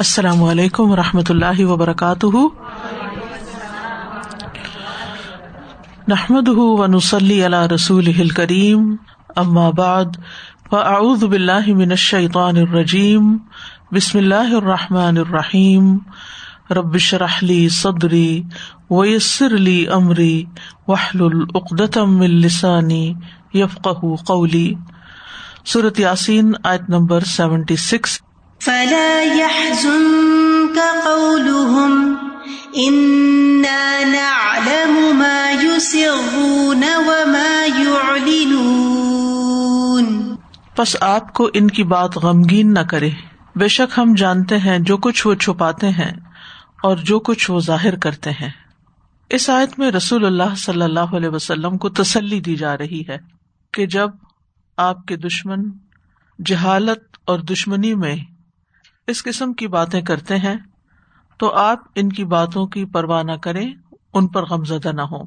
السلام علیکم و رحمۃ اللہ وبرکاتہ۔ نحمد ونسلی علی رسول کریم بعد، فاعوذ باللہ من الشیطان الرجیم، بسم اللہ الرحمٰن الرحیم۔ ربش رحلی صدری ویسر علی عمری وحل العقدم السانی یفق قولی۔ صورت یاسین، آیت نمبر سیونٹی سکس۔ فلا يحزنك قولهم. إنا نعلم ما يسرون وما يعلنون. پس آپ کو ان کی بات غمگین نہ کرے. بے شک ہم جانتے ہیں جو کچھ وہ چھپاتے ہیں اور جو کچھ وہ ظاہر کرتے ہیں. اس آیت میں رسول اللہ صلی اللہ علیہ وسلم کو تسلی دی جا رہی ہے کہ جب آپ کے دشمن جہالت اور دشمنی میں اس قسم کی باتیں کرتے ہیں تو آپ ان کی باتوں کی پرواہ نہ کریں، ان پر غم زدہ نہ ہو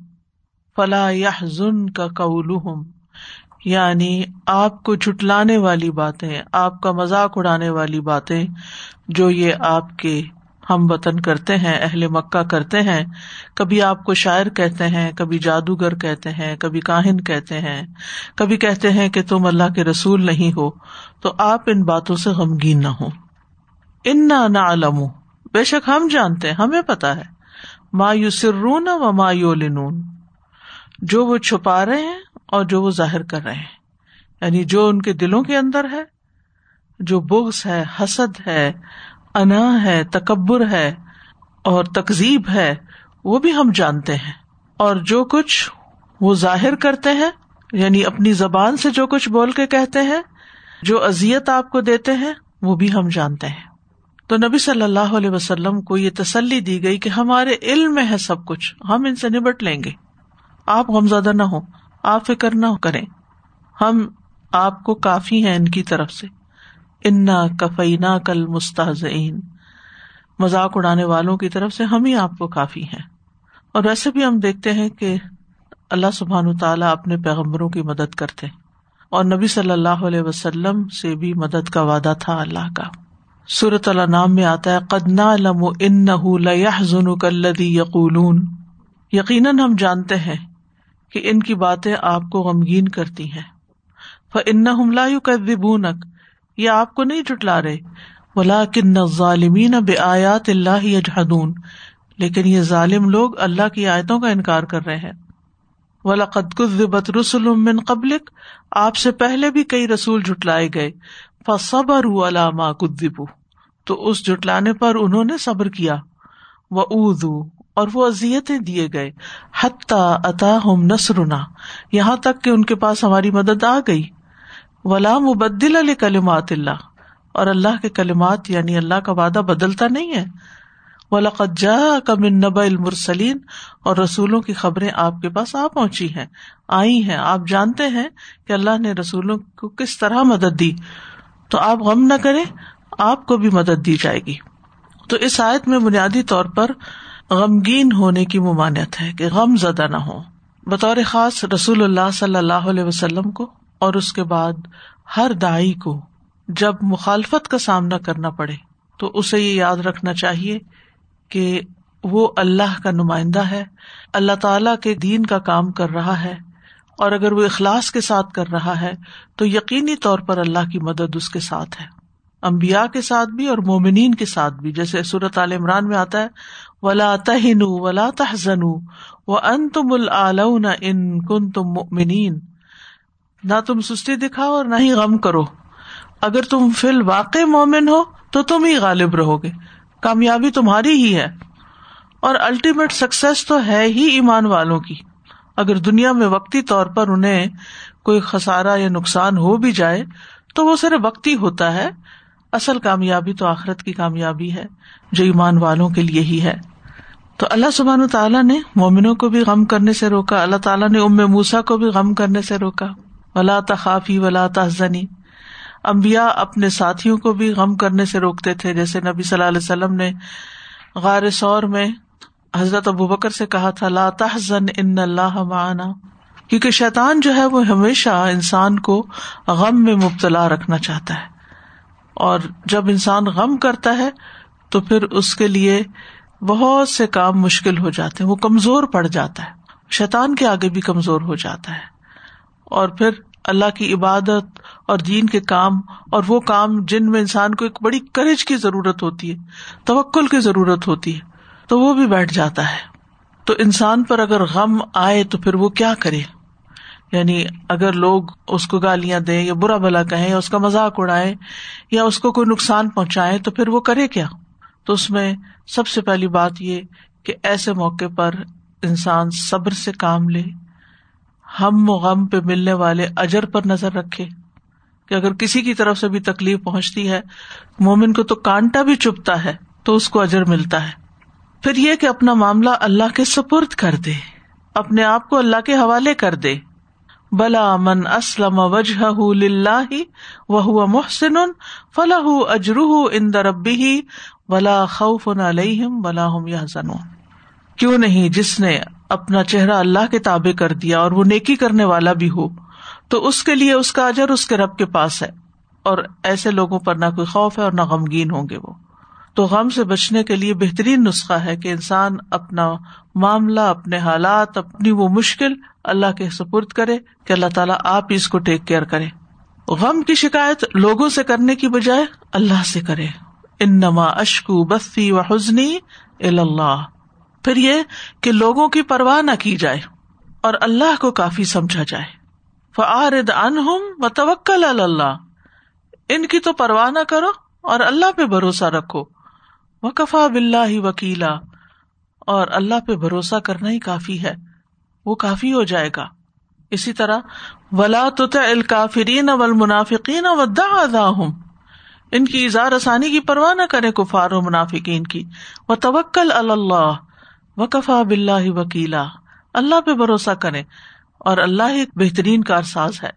فلاح یا ظن کا ہوں یعنی آپ کو جٹلانے والی باتیں، آپ کا مذاق اڑانے والی باتیں جو یہ آپ کے ہم وطن کرتے ہیں، اہل مکہ کرتے ہیں، کبھی آپ کو شاعر کہتے ہیں، کبھی جادوگر کہتے ہیں، کبھی کاہن کہتے ہیں، کبھی کہتے ہیں کہ تم اللہ کے رسول نہیں ہو، تو آپ ان باتوں سے غمگین نہ ہو ان نہ علم بے شک ہم جانتے ہیں، ہمیں پتا ہے۔ ما یو سرون و ما یو لنون جو وہ چھپا رہے ہیں اور جو وہ ظاہر کر رہے ہیں۔ یعنی جو ان کے دلوں کے اندر ہے، جو بغض ہے، حسد ہے، انا ہے، تکبر ہے اور تقزیب ہے، وہ بھی ہم جانتے ہیں۔ اور جو کچھ وہ ظاہر کرتے ہیں یعنی اپنی زبان سے جو کچھ بول کے کہتے ہیں، جو ازیت آپ کو دیتے ہیں، وہ بھی ہم جانتے ہیں۔ تو نبی صلی اللہ علیہ وسلم کو یہ تسلی دی گئی کہ ہمارے علم میں ہے سب کچھ۔ ہم ان سے نبٹ لیں گے۔ آپ غمزدہ نہ ہو آپ فکر نہ کریں۔ ہم آپ کو کافی ہیں ان کی طرف سے۔ انا کفینا کل مستحزین مذاق اڑانے والوں کی طرف سے ہم ہی آپ کو کافی ہیں۔ اور ویسے بھی ہم دیکھتے ہیں کہ اللہ سبحان تعالیٰ اپنے پیغمبروں کی مدد کرتے۔ اور نبی صلی اللہ علیہ وسلم سے بھی مدد کا وعدہ تھا اللہ کا۔ صورت اللہ نام میں آتا ہے قدنا لم ان ظن کلدی یقولون۔ یقیناً ہم جانتے ہیں کہ ان کی باتیں آپ کو غمگین کرتی ہیں۔ ان لا کدبونک یہ آپ کو نہیں جٹلا رہے۔ ولا کن ظالمین بے آیات اللہ جہدون لیکن یہ ظالم لوگ اللہ کی آیتوں کا انکار کر رہے ہیں۔ ولا قدقت رسول من قبلک آپ سے پہلے بھی کئی رسول جٹلائے گئے۔ فصبر علامہ کدبو تو اس جٹلانے پر انہوں نے صبر کیا۔ وہ اردو اور وہ ازیتیں دیے گئے۔ حتیٰ عطا ہم نسرنا یہاں تک کہ ان کے پاس ہماری مدد آ گئی۔ ولا مبدل علی کلمات اللہ اور اللہ کے کلمات یعنی اللہ کا وعدہ بدلتا نہیں ہے۔ ولاقت جا کمن نبا المرسلین اور رسولوں کی خبریں آپ کے پاس آ پہنچی ہیں آئی ہیں۔ آپ جانتے ہیں کہ اللہ نے رسولوں کو کس طرح مدد دی۔ تو آپ غم نہ کریں، آپ کو بھی مدد دی جائے گی۔ تو اس آیت میں بنیادی طور پر غمگین ہونے کی ممانعت ہے کہ غم زدہ نہ ہو بطور خاص رسول اللہ صلی اللہ علیہ وسلم کو اور اس کے بعد ہر دائی کو جب مخالفت کا سامنا کرنا پڑے، تو اسے یہ یاد رکھنا چاہیے کہ وہ اللہ کا نمائندہ ہے، اللہ تعالی کے دین کا کام کر رہا ہے۔ اور اگر وہ اخلاص کے ساتھ کر رہا ہے، تو یقینی طور پر اللہ کی مدد اس کے ساتھ ہے۔ امبیا کے ساتھ بھی اور مومنین کے ساتھ بھی، جیسے صورت عال عمران میں آتا ہے، ولا تہن ولا تحزن و ان تم العلون ان کن تم مومنین نہ تم سستی دکھاؤ اور نہ ہی غم کرو۔ اگر تم فی الواقع مومن ہو، تو تم ہی غالب رہو گے۔ کامیابی تمہاری ہی ہے۔ اور الٹیمیٹ سکسیس تو ہے ہی ایمان والوں کی۔ اگر دنیا میں وقتی طور پر انہیں کوئی خسارا یا نقصان ہو بھی جائے، تو وہ صرف وقتی ہوتا ہے۔ اصل کامیابی تو آخرت کی کامیابی ہے، جو ایمان والوں کے لیے ہی ہے۔ تو اللہ سبحان تعالیٰ نے مومنوں کو بھی غم کرنے سے روکا، اللہ تعالیٰ نے ام موسا کو بھی غم کرنے سے روکا۔ ولا تخافی ولا تحزنی۔ امبیا اپنے ساتھیوں کو بھی غم کرنے سے روکتے تھے، جیسے نبی صلی اللہ علیہ وسلم نے غار سور میں حضرت ابو بکر سے کہا تھا، لا تحزن ان اللہ معنا۔ کیونکہ شیطان جو ہے وہ ہمیشہ انسان کو غم میں مبتلا رکھنا چاہتا ہے۔ اور جب انسان غم کرتا ہے، تو پھر اس کے لیے بہت سے کام مشکل ہو جاتے ہیں، وہ کمزور پڑ جاتا ہے۔ شیطان کے آگے بھی کمزور ہو جاتا ہے۔ اور پھر اللہ کی عبادت اور دین کے کام، اور وہ کام جن میں انسان کو ایک بڑی کریج کی ضرورت ہوتی ہے، توکل کی ضرورت ہوتی ہے۔ تو وہ بھی بیٹھ جاتا ہے۔ تو انسان پر اگر غم آئے تو پھر وہ کیا کرے؟ یعنی اگر لوگ اس کو گالیاں دیں یا برا بلا کہیں یا اس کا مذاق اڑائے یا اس کو کوئی نقصان پہنچائے تو پھر وہ کرے کیا؟ تو اس میں سب سے پہلی بات یہ کہ ایسے موقع پر انسان صبر سے کام لے، ہم و غم پہ ملنے والے اجر پر نظر رکھے۔ کہ اگر کسی کی طرف سے بھی تکلیف پہنچتی ہے، مومن کو تو کانٹا بھی چپتا ہے تو اس کو اجر ملتا ہے۔ پھر یہ کہ اپنا معاملہ اللہ کے سپرد کر دے، اپنے آپ کو اللہ کے حوالے کر دے۔ بلا من اسلم وجہ وہ محسن فلاح اجرح ان دربی ولا خوف علیہم ولا ہم یا کیوں نہیں جس نے اپنا چہرہ اللہ کے تابع کر دیا اور وہ نیکی کرنے والا بھی ہو، تو اس کے لیے اس کا اجر اس کے رب کے پاس ہے۔ اور ایسے لوگوں پر نہ کوئی خوف ہے اور نہ غمگین ہوں گے وہ۔ تو غم سے بچنے کے لیے بہترین نسخہ ہے کہ انسان اپنا معاملہ، اپنے حالات، اپنی وہ مشکل اللہ کے سپرد کرے کہ اللہ تعالیٰ آپ اس کو ٹیک کیئر کرے۔ غم کی شکایت لوگوں سے کرنے کی بجائے اللہ سے کرے۔ ان نما اشکو بستی و حسنی اللہ پھر یہ کہ لوگوں کی پرواہ نہ کی جائے اور اللہ کو کافی سمجھا جائے۔ فعارد ان توکل اللہ۔ ان کی تو پرواہ نہ کرو اور اللہ پہ بھروسہ رکھو۔ وکفا بلّہ وکیلا۔ اور اللہ پہ بھروسہ کرنا ہی کافی ہے۔ وہ کافی ہو جائے گا۔ اسی طرح، ولا تو الکافرین اول منافقین ہوں ان کی اظہار آسانی کی پرواہ نہ کرے کفار و منافقین کی۔ وہ توکل اللہ وکفا بلّہ وکیلا۔ اللہ پہ بھروسہ کرے اور اللہ ایک بہترین کار ساز ہے۔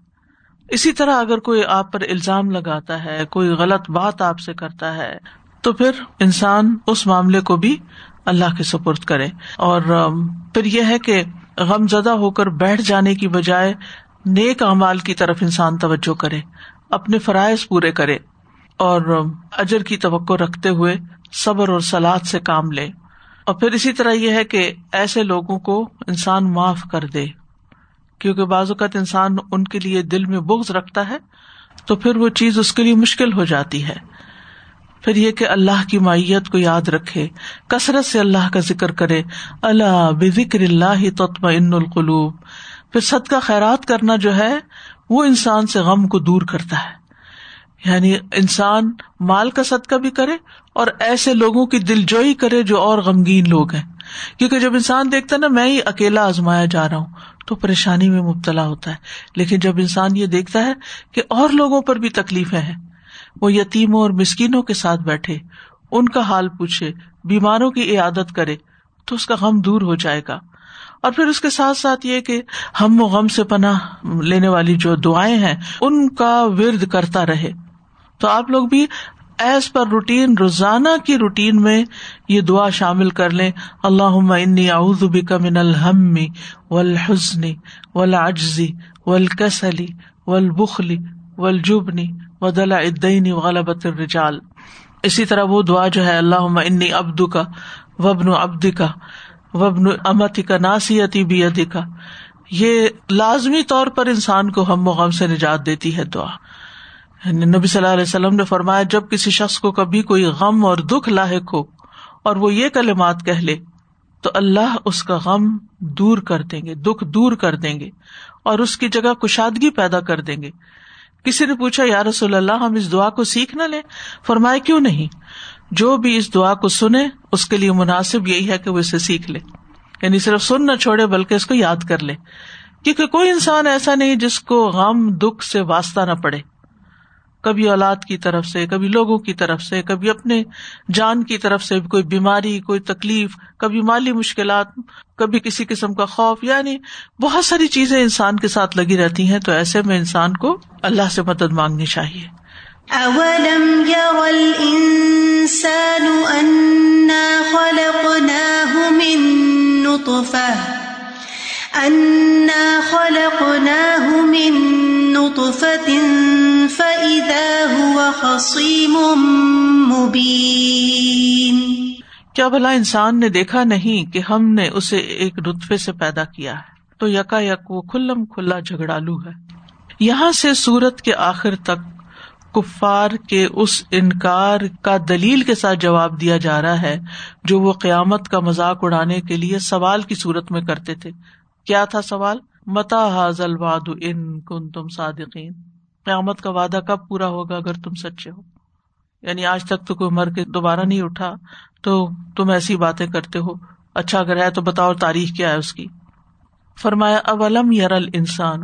اسی طرح اگر کوئی آپ پر الزام لگاتا ہے، کوئی غلط بات آپ سے کرتا ہے تو پھر انسان اس معاملے کو بھی اللہ کے سپرد کرے۔ اور پھر یہ ہے کہ غم زدہ ہو کر بیٹھ جانے کی بجائے نیک امال کی طرف انسان توجہ کرے، اپنے فرائض پورے کرے اور اجر کی توقع رکھتے ہوئے صبر اور سلاد سے کام لے۔ اور پھر اسی طرح یہ ہے کہ ایسے لوگوں کو انسان معاف کر دے۔ کیونکہ بعض اوقات انسان ان کے لیے دل میں بغض رکھتا ہے تو پھر وہ چیز اس کے لیے مشکل ہو جاتی ہے۔ پھر یہ کہ اللہ کی مائیت کو یاد رکھے، کثرت سے اللہ کا ذکر کرے۔ اللہ بے ذکر اللہ تطمئن ان القلوب۔ پھر صدقہ کا خیرات کرنا جو ہے، وہ انسان سے غم کو دور کرتا ہے۔ یعنی انسان مال کا صدقہ بھی کرے اور ایسے لوگوں کی دل جوئی کرے جو اور غمگین لوگ ہیں۔ کیونکہ جب انسان دیکھتا ہے نا، میں ہی اکیلا آزمایا جا رہا ہوں، تو پریشانی میں مبتلا ہوتا ہے۔ لیکن جب انسان یہ دیکھتا ہے کہ اور لوگوں پر بھی تکلیفیں ہیں وہ یتیموں اور مسکینوں کے ساتھ بیٹھے۔ ان کا حال پوچھے، بیماروں کی عیادت کرے تو اس کا غم دور ہو جائے گا۔ اور پھر اس کے ساتھ ساتھ یہ کہ ہم و غم سے پناہ لینے والی جو دعائیں ہیں، ان کا ورد کرتا رہے۔ تو آپ لوگ بھی ایز پر روٹین، روزانہ کی روٹین میں یہ دعا شامل کر لیں۔ اللہ انی بک من الحم و الحسنی و العجزی و الکسلی و البخلی و الجبنی و دلا ادینی غلبت الرجال۔ اسی طرح وہ دعا جو ہے اللہ انی ابد کا وبن ابد کا وبن امت کا ناسیتی بھی کا یہ لازمی طور پر انسان کو ہم و غم سے نجات دیتی ہے دعا۔ یعنی نبی صلی اللہ علیہ وسلم نے فرمایا، جب کسی شخص کو کبھی کوئی غم اور دکھ لاحق ہو اور وہ یہ کلمات کہ لے، تو اللہ اس کا غم دور کر دیں گے، دکھ دور کر دیں گے اور اس کی جگہ کشادگی پیدا کر دیں گے۔ کسی نے پوچھا، یا رسول اللہ، ہم اس دعا کو سیکھ نہ لیں؟ فرمائے کیوں نہیں؟ جو بھی اس دعا کو سنے، اس کے لیے مناسب یہی ہے کہ وہ اسے سیکھ لے۔ یعنی صرف سن نہ چھوڑے، بلکہ اس کو یاد کر لے۔ کیونکہ کوئی انسان ایسا نہیں جس کو غم، دکھ سے واسطہ نہ پڑے۔ کبھی اولاد کی طرف سے، کبھی لوگوں کی طرف سے، کبھی اپنے جان کی طرف سے کوئی بیماری، کوئی تکلیف، کبھی مالی مشکلات کبھی کسی قسم کا خوف یعنی بہت ساری چیزیں انسان کے ساتھ لگی رہتی ہیں، تو ایسے میں انسان کو اللہ سے مدد مانگنی چاہیے۔ اولم يَرَ الْإِنسَانُ أَنَّا خَلَقْنَاهُ مِن نُطْفَةٍ، أَنَّا خَلَقْنَاهُ مِن نُطْفَةٍ، فَإِذَا هُوَ خَصِيمٌ مُبِينٌ۔ کیا بھلا انسان نے دیکھا نہیں کہ ہم نے اسے ایک رتفے سے پیدا کیا ہے؟ تو یکا یک وہ کھلم کھلا جھگڑالو ہے۔ یہاں سے سورت کے آخر تک کفار کے اس انکار کا دلیل کے ساتھ جواب دیا جا رہا ہے جو وہ قیامت کا مذاق اڑانے کے لیے سوال کی صورت میں کرتے تھے۔ کیا تھا سوال؟ متا حاضل واد ان کن تم صادقین۔ قیامت کا وعدہ کب پورا ہوگا اگر تم سچے ہو؟ یعنی آج تک تو کوئی مر کے دوبارہ نہیں اٹھا، تو تم ایسی باتیں کرتے ہو۔ اچھا اگر ہے تو بتاؤ تاریخ کیا ہے اس کی۔ فرمایا، اولم یرل انسان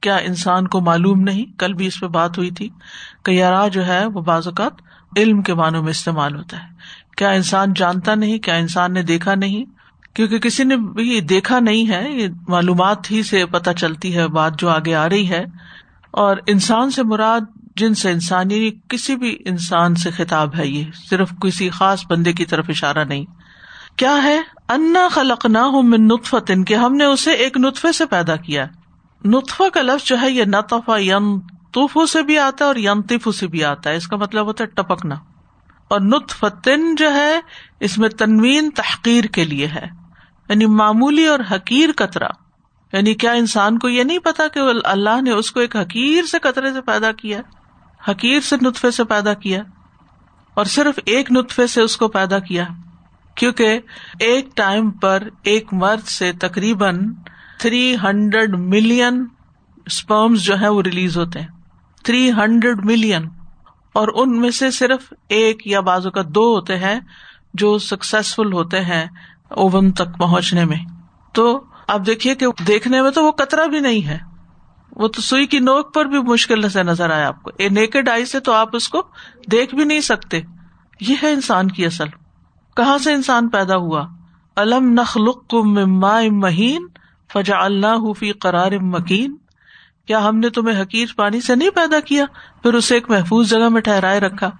کیا انسان کو معلوم نہیں؟ کل بھی اس پہ بات ہوئی تھی کہ یارا جو ہے وہ بعض اوقات علم کے معنوں میں استعمال ہوتا ہے۔ کیا انسان جانتا نہیں؟ کیا انسان نے دیکھا نہیں؟ کیونکہ کسی نے بھی دیکھا نہیں ہے، یہ معلومات ہی سے پتہ چلتی ہے، بات جو آگے آ رہی ہے۔ اور انسان سے مراد جن سے انسان یعنی کسی بھی انسان سے خطاب ہے یہ، صرف کسی خاص بندے کی طرف اشارہ نہیں۔ کیا ہے؟ انا خلق نہ من نطفت ان کے ہم نے اسے ایک نطفے سے پیدا کیا۔ نطفہ کا لفظ جو ہے، یہ نطفا ین توفو سے بھی آتا ہے اور ینتفو سے بھی آتا ہے۔ اس کا مطلب ہوتا ہے ٹپکنا۔ اور نطفتن جو ہے، اس میں تنوین تحقیر کے لیے ہے۔ یعنی معمولی اور حقیر قطرہ۔ یعنی کیا انسان کو یہ نہیں پتا کہ اللہ نے اس کو ایک حقیر سے قطرے سے پیدا کیا حقیر سے نطفے سے پیدا کیا اور صرف ایک نطفے سے اس کو پیدا کیا، کیونکہ ایک ٹائم پر ایک مرد سے تقریباً تھری ہنڈریڈ ملین اسپرمس جو ہے وہ ریلیز ہوتے ہیں۔ Three hundred million. اور ان میں سے صرف ایک یا بازو کا دو ہوتے ہیں جو سکسیسفل ہوتے ہیں اوون تک پہنچنے میں۔ تو آپ دیکھیے کہ دیکھنے میں تو وہ کترا بھی نہیں ہے۔ وہ تو سوئی کی نوک پر بھی مشکل سے نظر آیا آپ کو۔ نیکڈ آئی سے تو آپ اس کو دیکھ بھی نہیں سکتے۔ یہ ہے انسان کی اصل۔ کہاں سے انسان پیدا ہوا؟ الم نخلق مہین فجا اللہ فی قرار مکین۔ کیا ہم نے تمہیں حقیر پانی سے نہیں پیدا کیا؟ پھر اسے ایک محفوظ جگہ میں ٹھہرائے رکھا۔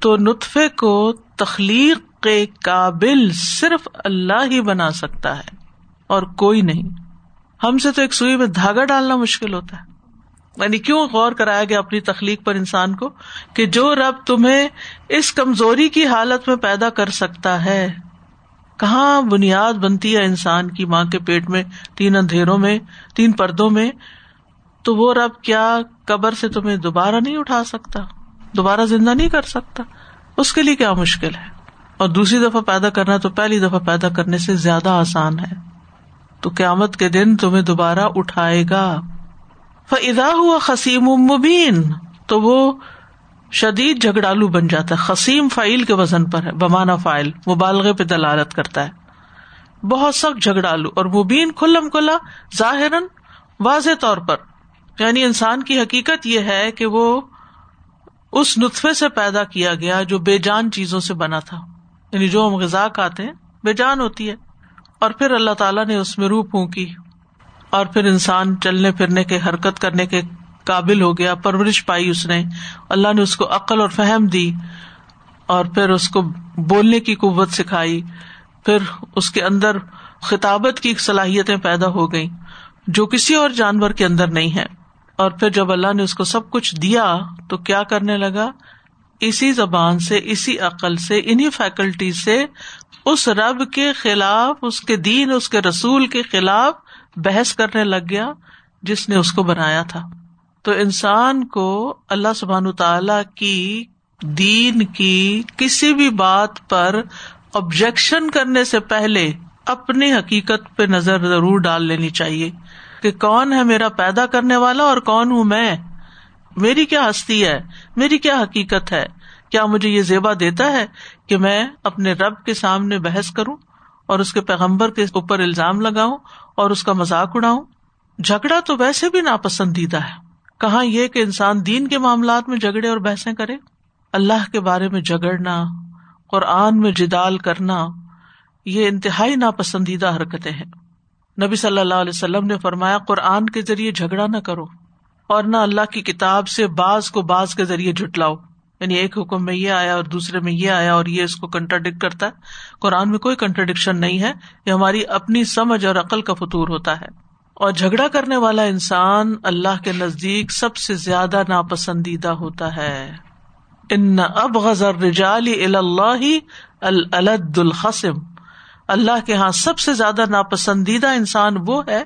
تو نطفے کو تخلیق کے قابل صرف اللہ ہی بنا سکتا ہے اور کوئی نہیں۔ ہم سے تو ایک سوئی میں دھاگا ڈالنا مشکل ہوتا ہے۔ یعنی کیوں غور کرایا گیا اپنی تخلیق پر انسان کو کہ جو رب تمہیں اس کمزوری کی حالت میں پیدا کر سکتا ہے، کہاں بنیاد بنتی ہے انسان کی ماں کے پیٹ میں، تین اندھیروں میں، تین پردوں میں؟ تو وہ رب کیا قبر سے تمہیں دوبارہ نہیں اٹھا سکتا؟ دوبارہ زندہ نہیں کر سکتا؟ اس کے لیے کیا مشکل ہے؟ اور دوسری دفعہ پیدا کرنا تو پہلی دفعہ پیدا کرنے سے زیادہ آسان ہے۔ تو قیامت کے دن تمہیں دوبارہ اٹھائے گا۔ فضا ہوا خسیم مبین تو وہ شدید جھگڑالو بن جاتا ہے۔ خسیم فائل کے وزن پر ہے، بمانا فائل، مبالغے پہ دلالت کرتا ہے۔ بہت سخت جھگڑالو اور مبین کھلم کھلا ظاہر واضح طور پر۔ یعنی انسان کی حقیقت یہ ہے کہ وہ اس نطفے سے پیدا کیا گیا جو بے جان چیزوں سے بنا تھا۔ یعنی جو ہم غذا کھاتے ہیں، بے جان ہوتی ہے۔ اور پھر اللہ تعالیٰ نے اس میں روح پھونکی اور پھر انسان چلنے پھرنے کے، حرکت کرنے کے قابل ہو گیا، پرورش پائی اس نے۔ اللہ نے اس کو عقل اور فہم دی اور پھر اس کو بولنے کی قوت سکھائی۔ پھر اس کے اندر خطابت کی صلاحیتیں پیدا ہو گئی جو کسی اور جانور کے اندر نہیں ہے اور پھر جب اللہ نے اس کو سب کچھ دیا تو کیا کرنے لگا؟ اسی زبان سے، اسی عقل سے انہیں فیکلٹی سے اس رب کے خلاف، اس کے دین، اس کے رسول کے خلاف بحث کرنے لگ گیا جس نے اس کو بنایا تھا۔ تو انسان کو اللہ سبحان تعالی کی دین کی کسی بھی بات پر آبجیکشن کرنے سے پہلے اپنی حقیقت پہ نظر ضرور ڈال لینی چاہیے کہ کون ہے میرا پیدا کرنے والا اور کون ہوں میں۔ میری کیا ہستی ہے؟ میری کیا حقیقت ہے؟ کیا مجھے یہ زیبا دیتا ہے کہ میں اپنے رب کے سامنے بحث کروں اور اس کے پیغمبر کے اوپر الزام لگاؤں اور اس کا مذاق اڑاؤں؟ جھگڑا تو ویسے بھی ناپسندیدہ ہے۔ کہاں یہ کہ انسان دین کے معاملات میں جھگڑے اور بحثیں کرے؟ اللہ کے بارے میں جگڑنا قرآن میں جدال کرنا، یہ انتہائی ناپسندیدہ حرکتیں ہیں۔ نبی صلی اللہ علیہ وسلم نے فرمایا، قرآن کے ذریعے جھگڑا نہ کرو۔ اور نہ اللہ کی کتاب سے بعض کو بعض کے ذریعے جٹلاؤ یعنی ایک حکم میں یہ آیا اور دوسرے میں یہ آیا اور یہ اس کو کنٹراڈکٹ کرتا ہے۔ قرآن میں کوئی کنٹراڈکشن نہیں ہے۔ یہ ہماری اپنی سمجھ اور عقل کا فطور ہوتا ہے۔ اور جھگڑا کرنے والا انسان اللہ کے نزدیک سب سے زیادہ ناپسندیدہ ہوتا ہے۔ ان اب غزر رجالی اللہ الد الخصم۔ اللہ کے یہاں سب سے زیادہ ناپسندیدہ انسان وہ ہے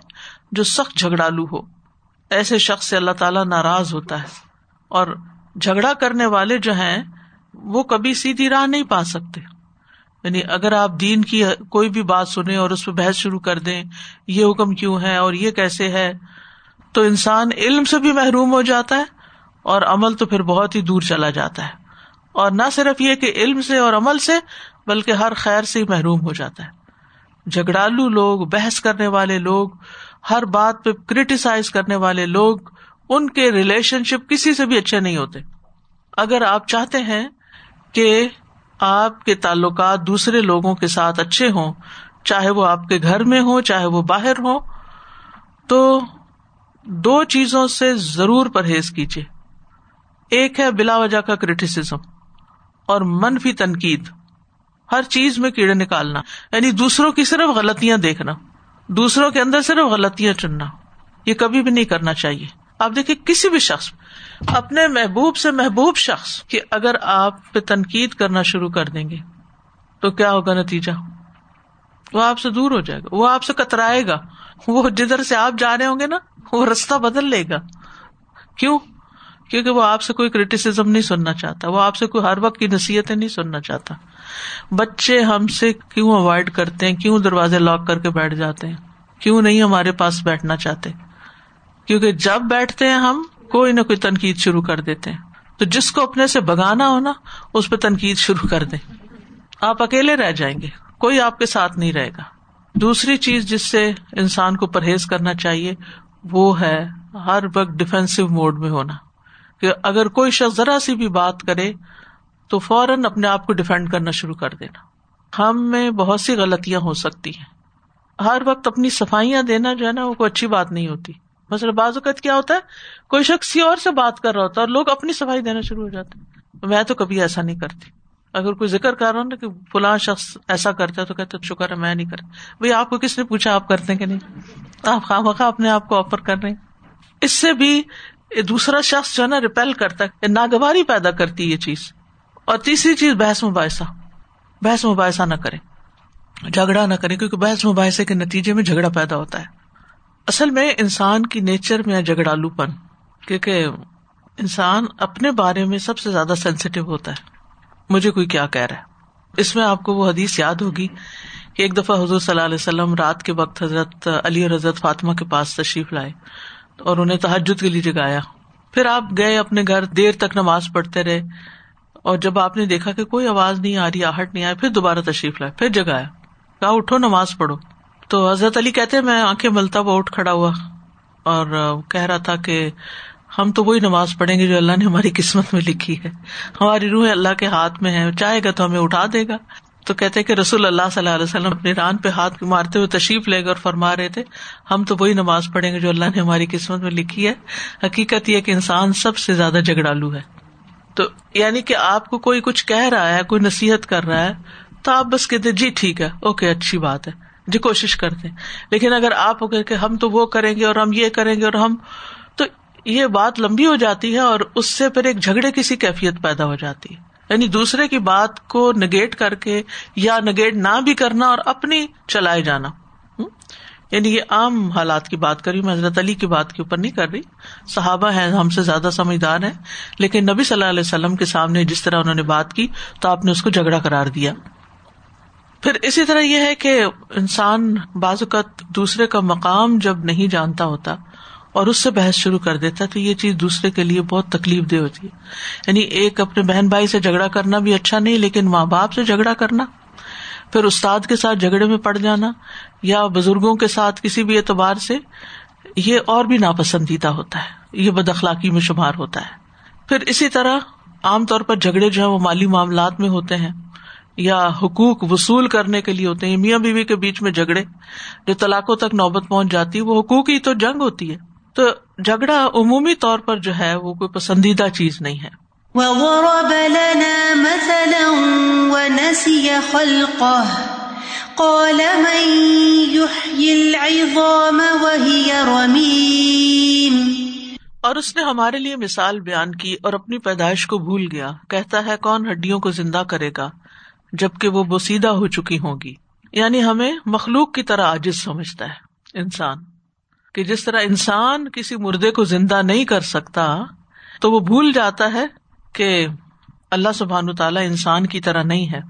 جو سخت جھگڑالو ہو۔ ایسے شخص سے اللہ تعالیٰ ناراض ہوتا ہے اور جھگڑا کرنے والے جو ہیں، وہ کبھی سیدھی راہ نہیں پا سکتے۔ یعنی اگر آپ دین کی کوئی بھی بات سنیں اور اس پہ بحث شروع کر دیں، یہ حکم کیوں ہے اور یہ کیسے ہے، تو انسان علم سے بھی محروم ہو جاتا ہے اور عمل تو پھر بہت ہی دور چلا جاتا ہے۔ اور نہ صرف یہ کہ علم سے اور عمل سے، بلکہ ہر خیر سے ہی محروم ہو جاتا ہے۔ جھگڑالو لوگ، بحث کرنے والے لوگ ہر بات پہ کریٹیسائز کرنے والے لوگ ان کے ریلیشن شپ کسی سے بھی اچھے نہیں ہوتے۔ اگر آپ چاہتے ہیں کہ آپ کے تعلقات دوسرے لوگوں کے ساتھ اچھے ہوں، چاہے وہ آپ کے گھر میں ہو چاہے وہ باہر ہو تو دو چیزوں سے ضرور پرہیز کیجیے ایک ہے بلا وجہ کا کریٹیسم اور منفی تنقید۔ ہر چیز میں کیڑے نکالنا یعنی دوسروں کی صرف غلطیاں دیکھنا۔ دوسروں کے اندر صرف غلطیاں چننا، یہ کبھی بھی نہیں کرنا چاہیے۔ آپ دیکھیں، کسی بھی شخص، اپنے محبوب سے محبوب شخص کہ اگر آپ پہ تنقید کرنا شروع کر دیں گے، تو کیا ہوگا نتیجہ؟ وہ آپ سے دور ہو جائے گا، وہ آپ سے کترائے گا۔ وہ جدھر سے آپ جا رہے ہوں گے نا، وہ رستہ بدل لے گا۔ کیوں؟ کیونکہ وہ آپ سے کوئی کریٹیسم نہیں سننا چاہتا، وہ آپ سے کوئی ہر وقت کی نصیحتیں نہیں سننا چاہتا۔ بچے ہم سے کیوں اوائڈ کرتے ہیں؟ کیوں دروازے لاک کر کے بیٹھ جاتے ہیں؟ کیوں نہیں ہمارے پاس بیٹھنا چاہتے؟ کیونکہ جب بیٹھتے ہیں ہم، کوئی نہ کوئی تنقید شروع کر دیتے ہیں۔ تو جس کو اپنے سے بگانا ہونا اس پہ تنقید شروع کر دیں۔ آپ اکیلے رہ جائیں گے، کوئی آپ کے ساتھ نہیں رہے گا۔ دوسری چیز جس سے انسان کو پرہیز کرنا چاہیے، وہ ہے ہر وقت ڈیفینسو موڈ میں ہونا۔ کہ اگر کوئی شخص ذرا سی بھی بات کرے تو فوراً اپنے آپ کو ڈیفینڈ کرنا شروع کر دینا۔ ہم میں بہت سی غلطیاں ہو سکتی ہیں۔ ہر وقت اپنی صفائیاں دینا جو ہے نا وہ کوئی اچھی بات نہیں ہوتی۔ مثلاً بعض اوقات کیا ہوتا ہے، کوئی شخص کسی اور سے بات کر رہا ہوتا ہے اور لوگ اپنی صفائی دینا شروع ہو جاتے میں تو کبھی ایسا نہیں کرتی۔ اگر کوئی ذکر کر رہا ہوں نا کہ فلاں شخص ایسا کرتا ہے تو کہتے شکر ہے، میں نہیں کرتا۔ بھائی، آپ کو کس نے پوچھا آپ کرتے کہ نہیں؟ آپ خواہ مخواہ اپنے آپ کو آفر کر رہے ہیں۔ اس سے بھی دوسرا شخص جو ہے نا ریپیل کرتا ہے، ناگواری پیدا کرتی یہ چیز۔ اور تیسری چیز بحث مباحثہ۔ بحث مباحثہ نہ کرے جھگڑا نہ کرے کیونکہ بحث مباحثے کے نتیجے میں جھگڑا پیدا ہوتا ہے۔ اصل میں انسان کی نیچر میں جھگڑالو پن کیونکہ انسان اپنے بارے میں سب سے زیادہ سینسیٹیو ہوتا ہے۔ مجھے کوئی کیا کہہ رہا ہے؟ اس میں آپ کو وہ حدیث یاد ہوگی کہ ایک دفعہ حضور صلی اللہ علیہ وسلم رات کے وقت حضرت علی اور حضرت فاطمہ کے پاس تشریف لائے اور انہیں تحجد کے لیے جگایا۔ پھر آپ گئے اپنے گھر، دیر تک نماز پڑھتے رہے۔ اور جب آپ نے دیکھا کہ کوئی آواز نہیں آ رہی، آہٹ نہیں آئی پھر دوبارہ تشریف لائے، پھر جگایا کہا، اٹھو، نماز پڑھو۔ تو حضرت علی کہتے، میں آنکھیں ملتا وہ اٹھ کھڑا ہوا۔ اور کہہ رہا تھا کہ، ہم تو وہی نماز پڑھیں گے جو اللہ نے ہماری قسمت میں لکھی ہے۔ ہماری روح اللہ کے ہاتھ میں ہے چاہے گا تو ہمیں اٹھا دے گا۔ تو کہتے کہ رسول اللہ صلی اللہ علیہ وسلم اپنی ران پہ ہاتھ مارتے ہوئے تشریف لے گا اور فرما رہے تھے، ہم تو وہی نماز پڑھیں گے جو اللہ نے ہماری قسمت میں لکھی ہے۔ حقیقت یہ کہ انسان سب سے زیادہ جھگڑالو ہے۔ تو یعنی کہ آپ کو کوئی کچھ کہہ رہا ہے، کوئی نصیحت کر رہا ہے، تو آپ بس کہتے جی ٹھیک ہے، اوکے، اچھی بات ہے۔ جی کوشش کرتے لیکن اگر آپ کہ ہم تو وہ کریں گے اور ہم یہ کریں گے اور ہم، تو یہ بات لمبی ہو جاتی ہے اور اس سے پھر ایک جھگڑے کی سی کیفیت پیدا ہو جاتی ہے۔ یعنی دوسرے کی بات کو نگیٹ کر کے یا نگیٹ نہ بھی کرنا اور اپنی چلائے جانا۔ یعنی یہ عام حالات کی بات کری میں حضرت علی کی بات کے اوپر نہیں کر رہی۔ صحابہ ہیں، ہم سے زیادہ سمجھدار ہیں، لیکن نبی صلی اللہ علیہ وسلم کے سامنے جس طرح انہوں نے بات کی تو آپ نے اس کو جھگڑا کرار دیا۔ پھر اسی طرح یہ ہے کہ انسان بعض اوقات دوسرے کا مقام جب نہیں جانتا ہوتا اور اس سے بحث شروع کر دیتا تو یہ چیز دوسرے کے لیے بہت تکلیف دہ ہوتی ہے۔ یعنی ایک اپنے بہن بھائی سے جھگڑا کرنا بھی اچھا نہیں، لیکن ماں باپ سے جھگڑا کرنا، پھر استاد کے ساتھ جھگڑے میں پڑ جانا یا بزرگوں کے ساتھ کسی بھی اعتبار سے یہ اور بھی ناپسندیدہ ہوتا ہے، یہ بد اخلاقی میں شمار ہوتا ہے۔ پھر اسی طرح عام طور پر جھگڑے جو ہے وہ مالی معاملات میں ہوتے ہیں یا حقوق وصول کرنے کے لیے ہوتے ہیں۔ میاں بیوی کے بیچ میں جھگڑے، جو طلاقوں تک نوبت پہنچ جاتی ہے، وہ حقوق ہی تو جنگ ہوتی ہے۔ تو جھگڑا عمومی طور پر جو ہے وہ کوئی پسندیدہ چیز نہیں ہے۔ اور اس نے ہمارے لیے مثال بیان کی اور اپنی پیدائش کو بھول گیا۔ کہتا ہے کون ہڈیوں کو زندہ کرے گا جبکہ وہ بوسیدہ ہو چکی ہوگی یعنی ہمیں مخلوق کی طرح عاجز سمجھتا ہے انسان۔ کہ جس طرح انسان کسی مردے کو زندہ نہیں کر سکتا، تو وہ بھول جاتا ہے کہ اللہ سبحان تعالیٰ انسان کی طرح نہیں ہے۔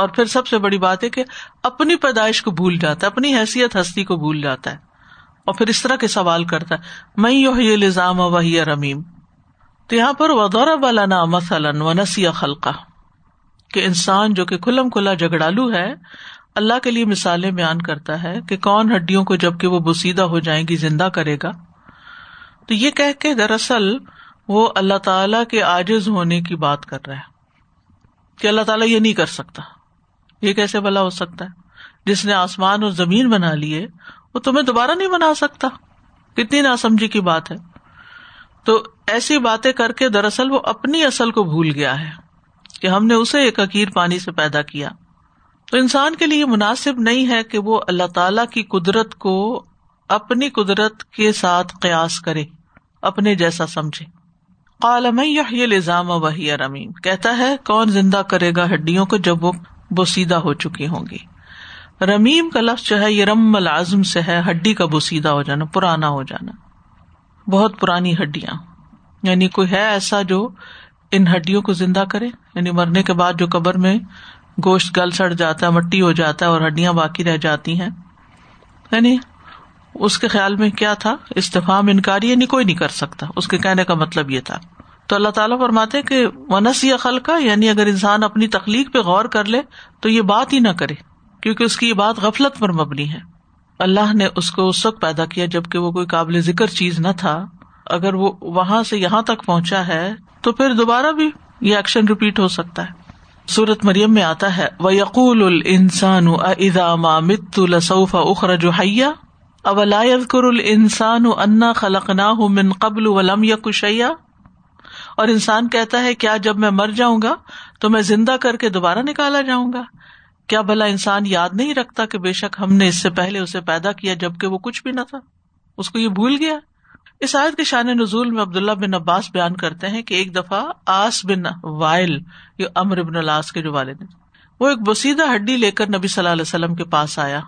اور پھر سب سے بڑی بات ہے کہ اپنی پیدائش کو بھول جاتا ہے، اپنی حیثیت ہستی کو بھول جاتا ہے اور پھر اس طرح کے سوال کرتا ہے میں یو یہ الزام وہی رمیم؟ تو یہاں پر ودور بالانا مثلاً و نسی خلقہ کہ انسان جو کہ کھلم کھلا جگڑالو ہے، اللہ کے لیے مثالیں بیان کرتا ہے کہ کون ہڈیوں کو جبکہ وہ بسیدہ ہو جائیں گی، زندہ کرے گا۔ تو یہ کہہ کے دراصل وہ اللہ تعالی کے آجز ہونے کی بات کر رہا ہے۔ کہ اللہ تعالیٰ یہ نہیں کر سکتا۔ یہ کیسے بلا ہو سکتا ہے؟ جس نے آسمان اور زمین بنا لیے، وہ تمہیں دوبارہ نہیں بنا سکتا۔ کتنی ناسمجھی کی بات ہے۔ تو ایسی باتیں کر کے دراصل وہ اپنی اصل کو بھول گیا ہے کہ ہم نے اسے ایک اکیر پانی سے پیدا کیا۔ تو انسان کے لیے مناسب نہیں ہے کہ وہ اللہ تعالی کی قدرت کو اپنی قدرت کے ساتھ قیاس کرے، اپنے جیسا سمجھے۔ عالم یہ الزام وہی رمیم، کہتا ہے کون زندہ کرے گا ہڈیوں کو جب وہ بوسیدہ ہو چکی ہوں گی رمیم کا لفظ جو ہے، یہ رم العزم سے ہے، ہڈی کا بوسیدہ ہو جانا، پرانا ہو جانا۔ بہت پرانی ہڈیاں۔ یعنی کوئی ہے ایسا جو ان ہڈیوں کو زندہ کرے؟ یعنی مرنے کے بعد جو قبر میں گوشت گل سڑ جاتا ہے، مٹی ہو جاتا ہے اور ہڈیاں باقی رہ جاتی ہیں۔ یعنی اس کے خیال میں کیا تھا؟ استفام انکاری یعنی کوئی نہیں کر سکتا۔ اس کے کہنے کا مطلب یہ تھا۔ تو اللہ تعالیٰ فرماتے کہ ونس یا خلقہ یعنی اگر انسان اپنی تخلیق پہ غور کر لے تو یہ بات ہی نہ کرے، کیونکہ اس کی یہ بات غفلت پر مبنی ہے۔ اللہ نے اس کو اس وقت پیدا کیا جبکہ وہ کوئی قابل ذکر چیز نہ تھا۔ اگر وہ وہاں سے یہاں تک پہنچا ہے تو پھر دوبارہ بھی یہ ایکشن ریپیٹ ہو سکتا ہے۔ سورت مریم میں آتا ہے وہ یقول ال انسان مت الصوف اخرج حیا اولا کر ال انسان انا خلق نہ من قبل ولم یا اور انسان کہتا ہے کیا جب میں مر جاؤں گا تو میں زندہ کر کے دوبارہ نکالا جاؤں گا؟ کیا بھلا انسان یاد نہیں رکھتا کہ بے شک ہم نے اس سے پہلے اسے پیدا کیا جبکہ وہ کچھ بھی نہ تھا؟ اس کو یہ بھول گیا؟ اس آیت کے شان نزول میں عبداللہ بن عباس بیان کرتے ہیں کہ ایک دفعہ آس بن وائل امر بن الاس کے جو والد وہ ایک بسیدہ ہڈی لے کر نبی صلی اللہ علیہ وسلم کے پاس آیا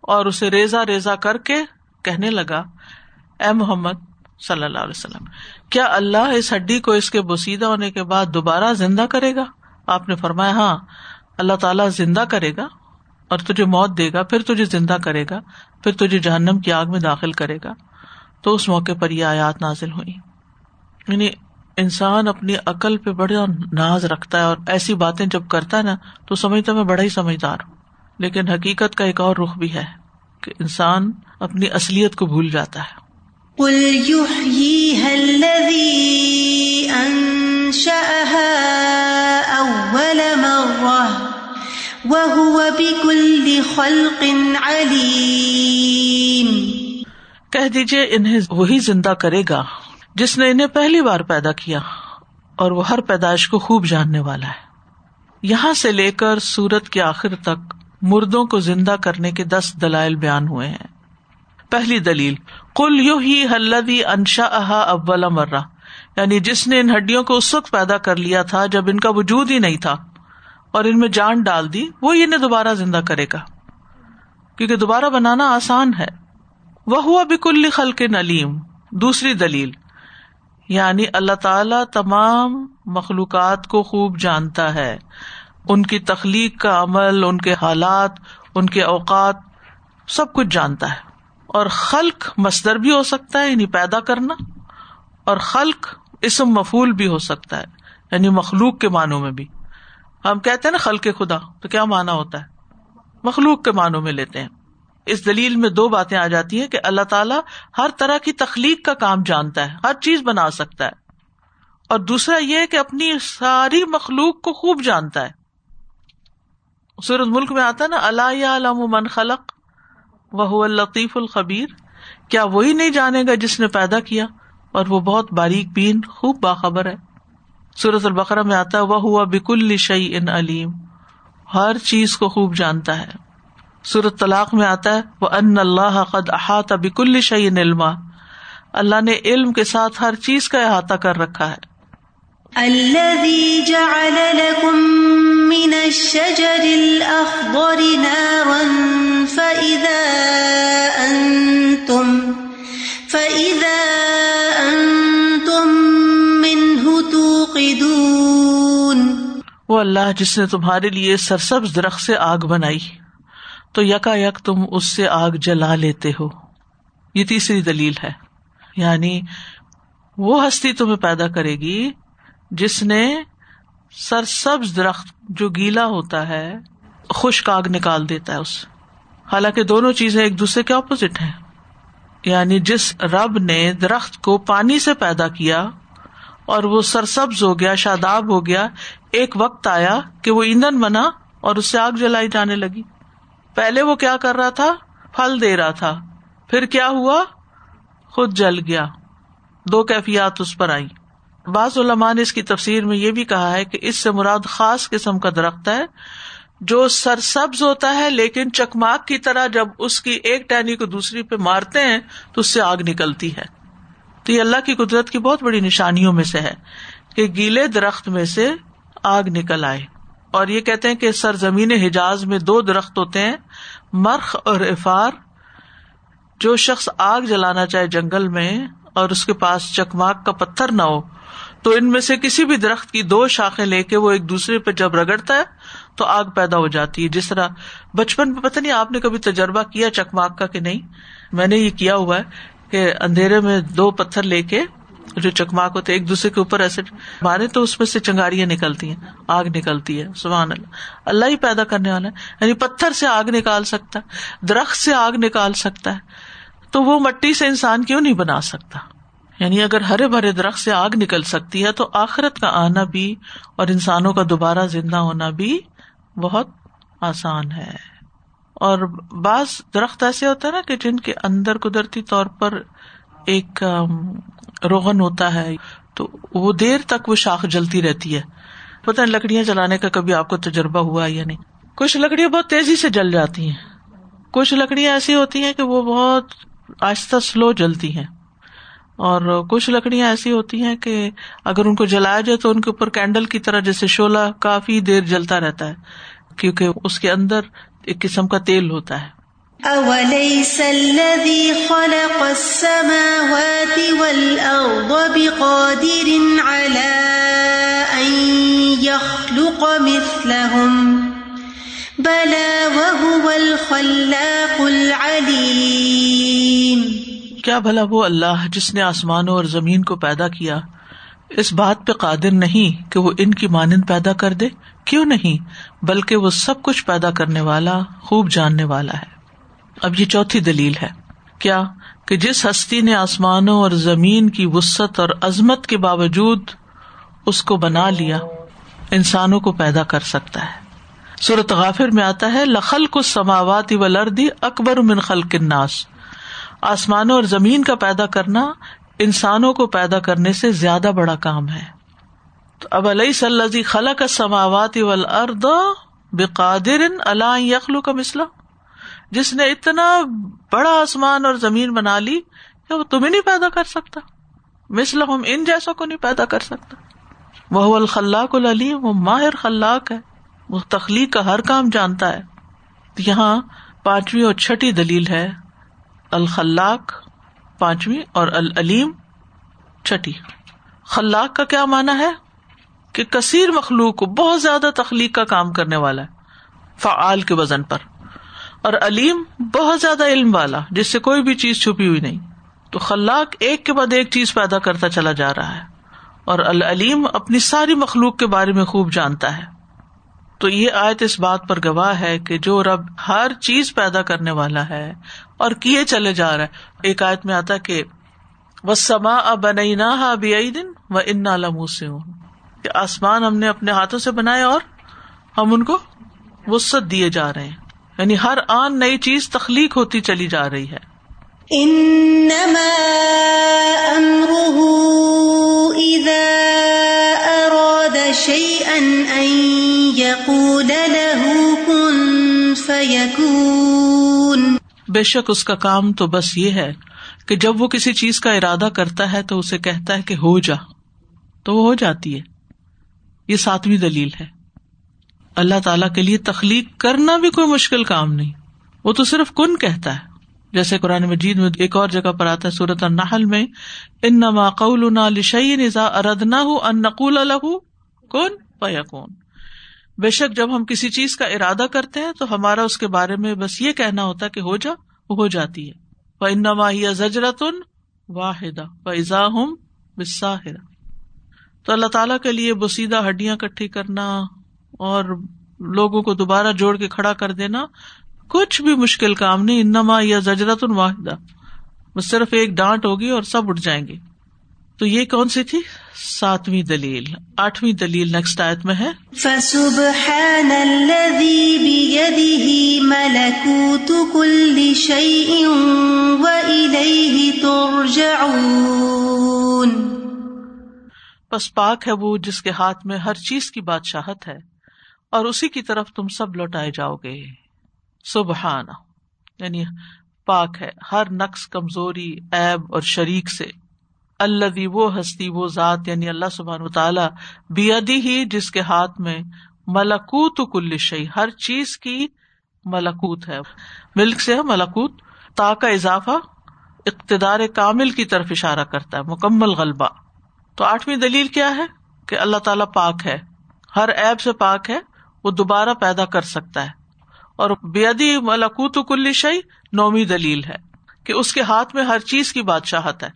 اور اسے ریزا ریزا کر کے کہنے لگا، اے محمد صلی اللہ علیہ وسلم۔ کیا اللہ اس ہڈی کو اس کے بسیدہ ہونے کے بعد دوبارہ زندہ کرے گا؟ آپ نے فرمایا ہاں اللہ تعالیٰ زندہ کرے گا اور تجھے موت دے گا، پھر تجھے زندہ کرے گا، پھر تجھے جہنم کی آگ میں داخل کرے گا۔ تو اس موقع پر یہ آیات نازل ہوئی یعنی انسان اپنی عقل پہ بڑا ناز رکھتا ہے اور ایسی باتیں جب کرتا ہے نا، تو سمجھتا میں بڑا ہی سمجھدار ہوں۔ لیکن حقیقت کا ایک اور رخ بھی ہے کہ انسان اپنی اصلیت کو بھول جاتا ہے۔ کہہ دیجیے انہیں وہی زندہ کرے گا جس نے انہیں پہلی بار پیدا کیا اور وہ ہر پیدائش کو خوب جاننے والا ہے۔ یہاں سے لے کر سورت کے آخر تک مردوں کو زندہ کرنے کے دس دلائل بیان ہوئے ہیں۔ پہلی دلیل کل یو ہی حلدی انشا احا ابلا مرہ۔ یعنی جس نے ان ہڈیوں کو اس وقت پیدا کر لیا تھا جب ان کا وجود ہی نہیں تھا، اور ان میں جان ڈال دی وہ انہیں دوبارہ زندہ کرے گا۔ کیونکہ دوبارہ بنانا آسان ہے۔ وہ ہوا بکل خل کے نلیم دوسری دلیل یعنی اللہ تعالی تمام مخلوقات کو خوب جانتا ہے۔ ان کی تخلیق کا عمل، ان کے حالات، ان کے اوقات، سب کچھ جانتا ہے۔ اور خلق مصدر بھی ہو سکتا ہے یعنی پیدا کرنا، اور خلق اسم مفول بھی ہو سکتا ہے یعنی مخلوق کے معنوں میں بھی۔ ہم کہتے ہیں نا خلق خدا، تو کیا مانا ہوتا ہے؟ مخلوق کے معنوں میں لیتے ہیں۔ اس دلیل میں دو باتیں آ جاتی ہیں کہ اللہ تعالیٰ ہر طرح کی تخلیق کا کام جانتا ہے، ہر چیز بنا سکتا ہے۔ اور دوسرا یہ کہ اپنی ساری مخلوق کو خوب جانتا ہے۔ سورج ملک میں آتا ہے نا اللہ علام من خلق؟ وہ الطیف الخبیر۔ کیا وہی نہیں جانے گا جس نے پیدا کیا؟ اور وہ بہت باریک بین، خوب باخبر ہے۔ سورت البقرہ میں آتا ہے وہ ہوا بک الشعی ان علیم۔ ہر چیز کو خوب جانتا ہے۔ سورت طلاق میں آتا ہے وہ ان اللہ قد احاط بک الشعی علما۔ اللہ نے علم کے ساتھ ہر چیز کا احاطہ کر رکھا ہے۔ الذي جعل لكم من الشجر الأخضر نارا فإذا أنتم فإذا أنتم منه توقدون وہ اللہ جس نے تمہارے لیے سرسبز درخت سے آگ بنائی، تو یکا یک تم اس سے آگ جلا لیتے ہو۔ یہ تیسری دلیل ہے۔ یعنی وہ ہستی تمہیں پیدا کرے گی جس نے سر سبز درخت جو گیلا ہوتا ہے، خشک آگ نکال دیتا ہے اس حالانکہ دونوں چیزیں ایک دوسرے کے اپوزٹ ہیں۔ یعنی جس رب نے درخت کو پانی سے پیدا کیا اور وہ سرسبز ہو گیا، شاداب ہو گیا، ایک وقت آیا کہ وہ ایندھن بنا اور اس سے آگ جلائی جانے لگی۔ پہلے وہ کیا کر رہا تھا؟ پھل دے رہا تھا۔ پھر کیا ہوا؟ خود جل گیا۔ دو کیفیات اس پر آئی بعض علماء نے اس کی تفسیر میں یہ بھی کہا ہے کہ اس سے مراد خاص قسم کا درخت ہے، جو سر سبز ہوتا ہے لیکن چکماک کی طرح جب اس کی ایک ٹہنی کو دوسری پہ مارتے ہیں تو اس سے آگ نکلتی ہے۔ تو یہ اللہ کی قدرت کی بہت بڑی نشانیوں میں سے ہے کہ گیلے درخت میں سے آگ نکل آئے۔ اور یہ کہتے ہیں کہ سرزمین حجاز میں دو درخت ہوتے ہیں، مرخ اور افار جو شخص آگ جلانا چاہے جنگل میں اور اس کے پاس چکماک کا پتھر نہ ہو تو ان میں سے کسی بھی درخت کی دو شاخیں لے کے وہ ایک دوسرے پہ جب رگڑتا ہے تو آگ پیدا ہو جاتی ہے۔ جس طرح بچپن میں پتہ نہیں آپ نے کبھی تجربہ کیا چکماک کا کہ نہیں؟ میں نے یہ کیا ہوا ہے کہ اندھیرے میں دو پتھر لے کے جو چکماک ہوتے ایک دوسرے کے اوپر ایسے مارے تو اس میں سے چنگاریاں نکلتی ہیں، آگ نکلتی ہے۔ سبحان اللہ۔ اللہ ہی پیدا کرنے والا ہے۔ یعنی پتھر سے آگ نکال سکتا ہے، درخت سے آگ نکال سکتا ہے۔ تو وہ مٹی سے انسان کیوں نہیں بنا سکتا؟ یعنی اگر ہرے بھرے درخت سے آگ نکل سکتی ہے تو آخرت کا آنا بھی اور انسانوں کا دوبارہ زندہ ہونا بھی بہت آسان ہے۔ اور بعض درخت ایسے ہوتا ہے نا کہ جن کے اندر قدرتی طور پر ایک روغن ہوتا ہے، تو وہ دیر تک وہ شاخ جلتی رہتی ہے۔ پتہ لکڑیاں جلانے کا کبھی آپ کو تجربہ ہوا یا نہیں۔ کچھ لکڑیاں بہت تیزی سے جل جاتی ہیں۔ کچھ لکڑیاں ایسی ہوتی ہیں کہ وہ بہت آہستہ سلو جلتی ہیں۔ اور کچھ لکڑیاں ایسی ہوتی ہیں کہ اگر ان کو جلایا جائے تو ان کے اوپر کینڈل کی طرح جیسے شولا کافی دیر جلتا رہتا ہے، کیونکہ اس کے اندر ایک قسم کا تیل ہوتا ہے۔ الخلاق العليم. کیا بھلا وہ اللہ جس نے آسمانوں اور زمین کو پیدا کیا، اس بات پہ قادر نہیں کہ وہ ان کی مانند پیدا کر دے؟ کیوں نہیں؟ بلکہ وہ سب کچھ پیدا کرنے والا، خوب جاننے والا ہے۔ اب یہ چوتھی دلیل ہے۔ کیا کہ جس ہستی نے آسمانوں اور زمین کی وسط اور عظمت کے باوجود اس کو بنا لیا، انسانوں کو پیدا کر سکتا ہے۔ صورت غافر میں آتا ہے لخل کو سماواتی و لردی اکبر من خلق الناس۔ آسمانوں اور زمین کا پیدا کرنا، انسانوں کو پیدا کرنے سے زیادہ بڑا کام ہے۔ تو اب علیہ صلی خلا کا سماوات ارد بے قادر اللہ یخلو کا مسئلہ جس نے اتنا بڑا آسمان اور زمین بنا لی کیا وہ تمہیں نہیں پیدا کر سکتا۔ مسلم ہم ان جیسوں کو نہیں پیدا کر سکتا۔ وہ الخلاق العلیم، وہ ماہر خلاق ہے۔ وہ تخلیق کا ہر کام جانتا ہے۔ یہاں پانچویں اور چھٹی دلیل ہے۔ الخلاق پانچویں اور العلیم چھٹی۔ خلاق کا کیا مانا ہے؟ کہ کثیر مخلوق کو بہت زیادہ تخلیق کا کام کرنے والا ہے، فعال کے وزن پر۔ اور علیم بہت زیادہ علم والا، جس سے کوئی بھی چیز چھپی ہوئی نہیں۔ تو خلاق ایک کے بعد ایک چیز پیدا کرتا چلا جا رہا ہے۔ اور العلیم اپنی ساری مخلوق کے بارے میں خوب جانتا ہے۔ تو یہ آیت اس بات پر گواہ ہے کہ جو رب ہر چیز پیدا کرنے والا ہے اور کیے چلے جا رہا ہے۔ ایک آیت میں آتا کہ وہ سما بنا دن و ان لمح سے ہوں کہ آسمان ہم نے اپنے ہاتھوں سے بنایا اور ہم ان کو وسط دیے جا رہے ہیں۔ یعنی ہر آن نئی چیز تخلیق ہوتی چلی جا رہی ہے۔ انما امره اذا اراد شيئا ان يقول له كن فيكون بے شک اس کا کام تو بس یہ ہے کہ جب وہ کسی چیز کا ارادہ کرتا ہے تو اسے کہتا ہے کہ ہو جا، تو وہ ہو جاتی ہے۔ یہ ساتویں دلیل ہے۔ اللہ تعالی کے لیے تخلیق کرنا بھی کوئی مشکل کام نہیں۔ وہ تو صرف کن کہتا ہے۔ جیسے قرآن مجید میں ایک اور جگہ پر آتا ہے سورت النحل میں ان نما قول نزا اردنا ان نقول الح کون کون بے شک جب ہم کسی چیز کا ارادہ کرتے ہیں تو ہمارا اس کے بارے میں بس یہ کہنا ہوتا ہے کہ ہو جا وہ ہو جاتی ہے۔ انما ہی زجرتن واحدہ فضا ہوں بساہرا تو اللہ تعالیٰ کے لیے بسیدہ ہڈیاں کٹھی کرنا اور لوگوں کو دوبارہ جوڑ کے کھڑا کر دینا کچھ بھی مشکل کام نہیں۔ انما یا زجرت واحدہ بس صرف ایک ڈانٹ ہوگی اور سب اٹھ جائیں گے۔ تو یہ کون سی تھی؟ ساتویں دلیل۔ آٹھویں دلیل نیکسٹ آیت میں ہے۔ بس پاک ہے وہ جس کے ہاتھ میں ہر چیز کی بادشاہت ہے اور اسی کی طرف تم سب لوٹائے جاؤ گے۔ سبحان یعنی پاک ہے ہر نقص کمزوری ایب اور شریک سے۔ اللہ وہ ہستی، وہ ذات یعنی اللہ سبحان تعالیٰ بیدی ہی جس کے ہاتھ میں ملکوت کل شعی ہر چیز کی ملکوت ہے۔ ملک سے ہے ملکوت، تا کا اضافہ اقتدار کامل کی طرف اشارہ کرتا ہے، مکمل غلبہ۔ تو آٹھویں دلیل کیا ہے؟ کہ اللہ تعالیٰ پاک ہے۔ ہر ایب سے پاک ہے، وہ دوبارہ پیدا کر سکتا ہے۔ اور بیدی ملکوت کل شعی نومی دلیل ہے۔ کہ اس کے ہاتھ میں ہر چیز کی بادشاہت ہے۔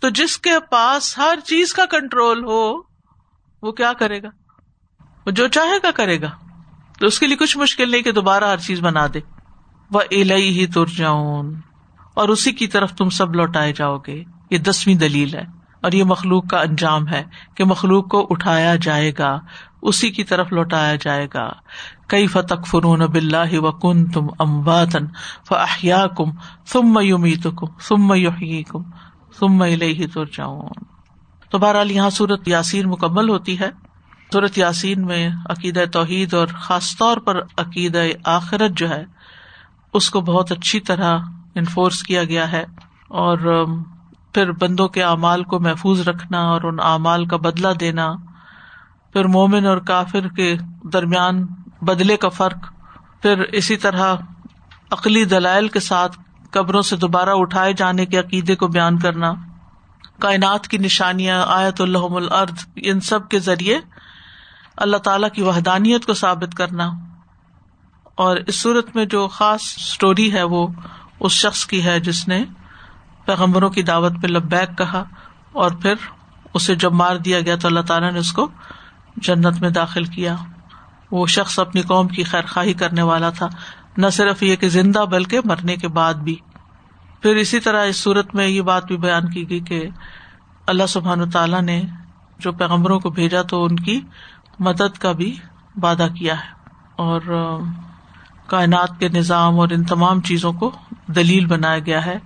تو جس کے پاس ہر چیز کا کنٹرول ہو، وہ کیا کرے گا؟ وہ جو چاہے گا کرے گا۔ تو اس کے لیے کچھ مشکل نہیں کہ دوبارہ ہر چیز بنا دے۔ وہ الہی ہی تر جاؤن اور اسی کی طرف تم سب لوٹائے جاؤ گے۔ یہ دسویں دلیل ہے۔ اور یہ مخلوق کا انجام ہے کہ مخلوق کو اٹھایا جائے گا، اسی کی طرف لوٹایا جائے گا۔ کئی فتق فرون بلّہ و کن تم امباتن فیا کم سم میت کم سم کم سم تر تو بہرحال یہاں صورت یاسین مکمل ہوتی ہے۔ صورت یاسین میں عقید توحید اور خاص طور پر عقید آخرت جو ہے، اس کو بہت اچھی طرح انفورس کیا گیا ہے اور پھر بندوں کے اعمال کو محفوظ رکھنا اور ان اعمال کا بدلا دینا، پھر مومن اور کافر کے درمیان بدلے کا فرق، پھر اسی طرح عقلی دلائل کے ساتھ قبروں سے دوبارہ اٹھائے جانے کے عقیدے کو بیان کرنا۔ کائنات کی نشانیاں، آیت اللہ الرد ان سب کے ذریعے اللہ تعالی کی وحدانیت کو ثابت کرنا۔ اور اس صورت میں جو خاص اسٹوری ہے وہ اس شخص کی ہے جس نے پیغمبروں کی دعوت پہ لبیک کہا اور پھر اسے جب مار دیا گیا تو اللہ تعالیٰ نے اس کو جنت میں داخل کیا۔ وہ شخص اپنی قوم کی خیر خواہی کرنے والا تھا۔ نہ صرف یہ کہ زندہ بلکہ مرنے کے بعد بھی۔ پھر اسی طرح اس صورت میں یہ بات بھی بیان کی گئی کہ اللہ سبحان تعالیٰ نے جو پیغمبروں کو بھیجا تو ان کی مدد کا بھی وعدہ کیا ہے۔ اور کائنات کے نظام اور ان تمام چیزوں کو دلیل بنایا گیا ہے۔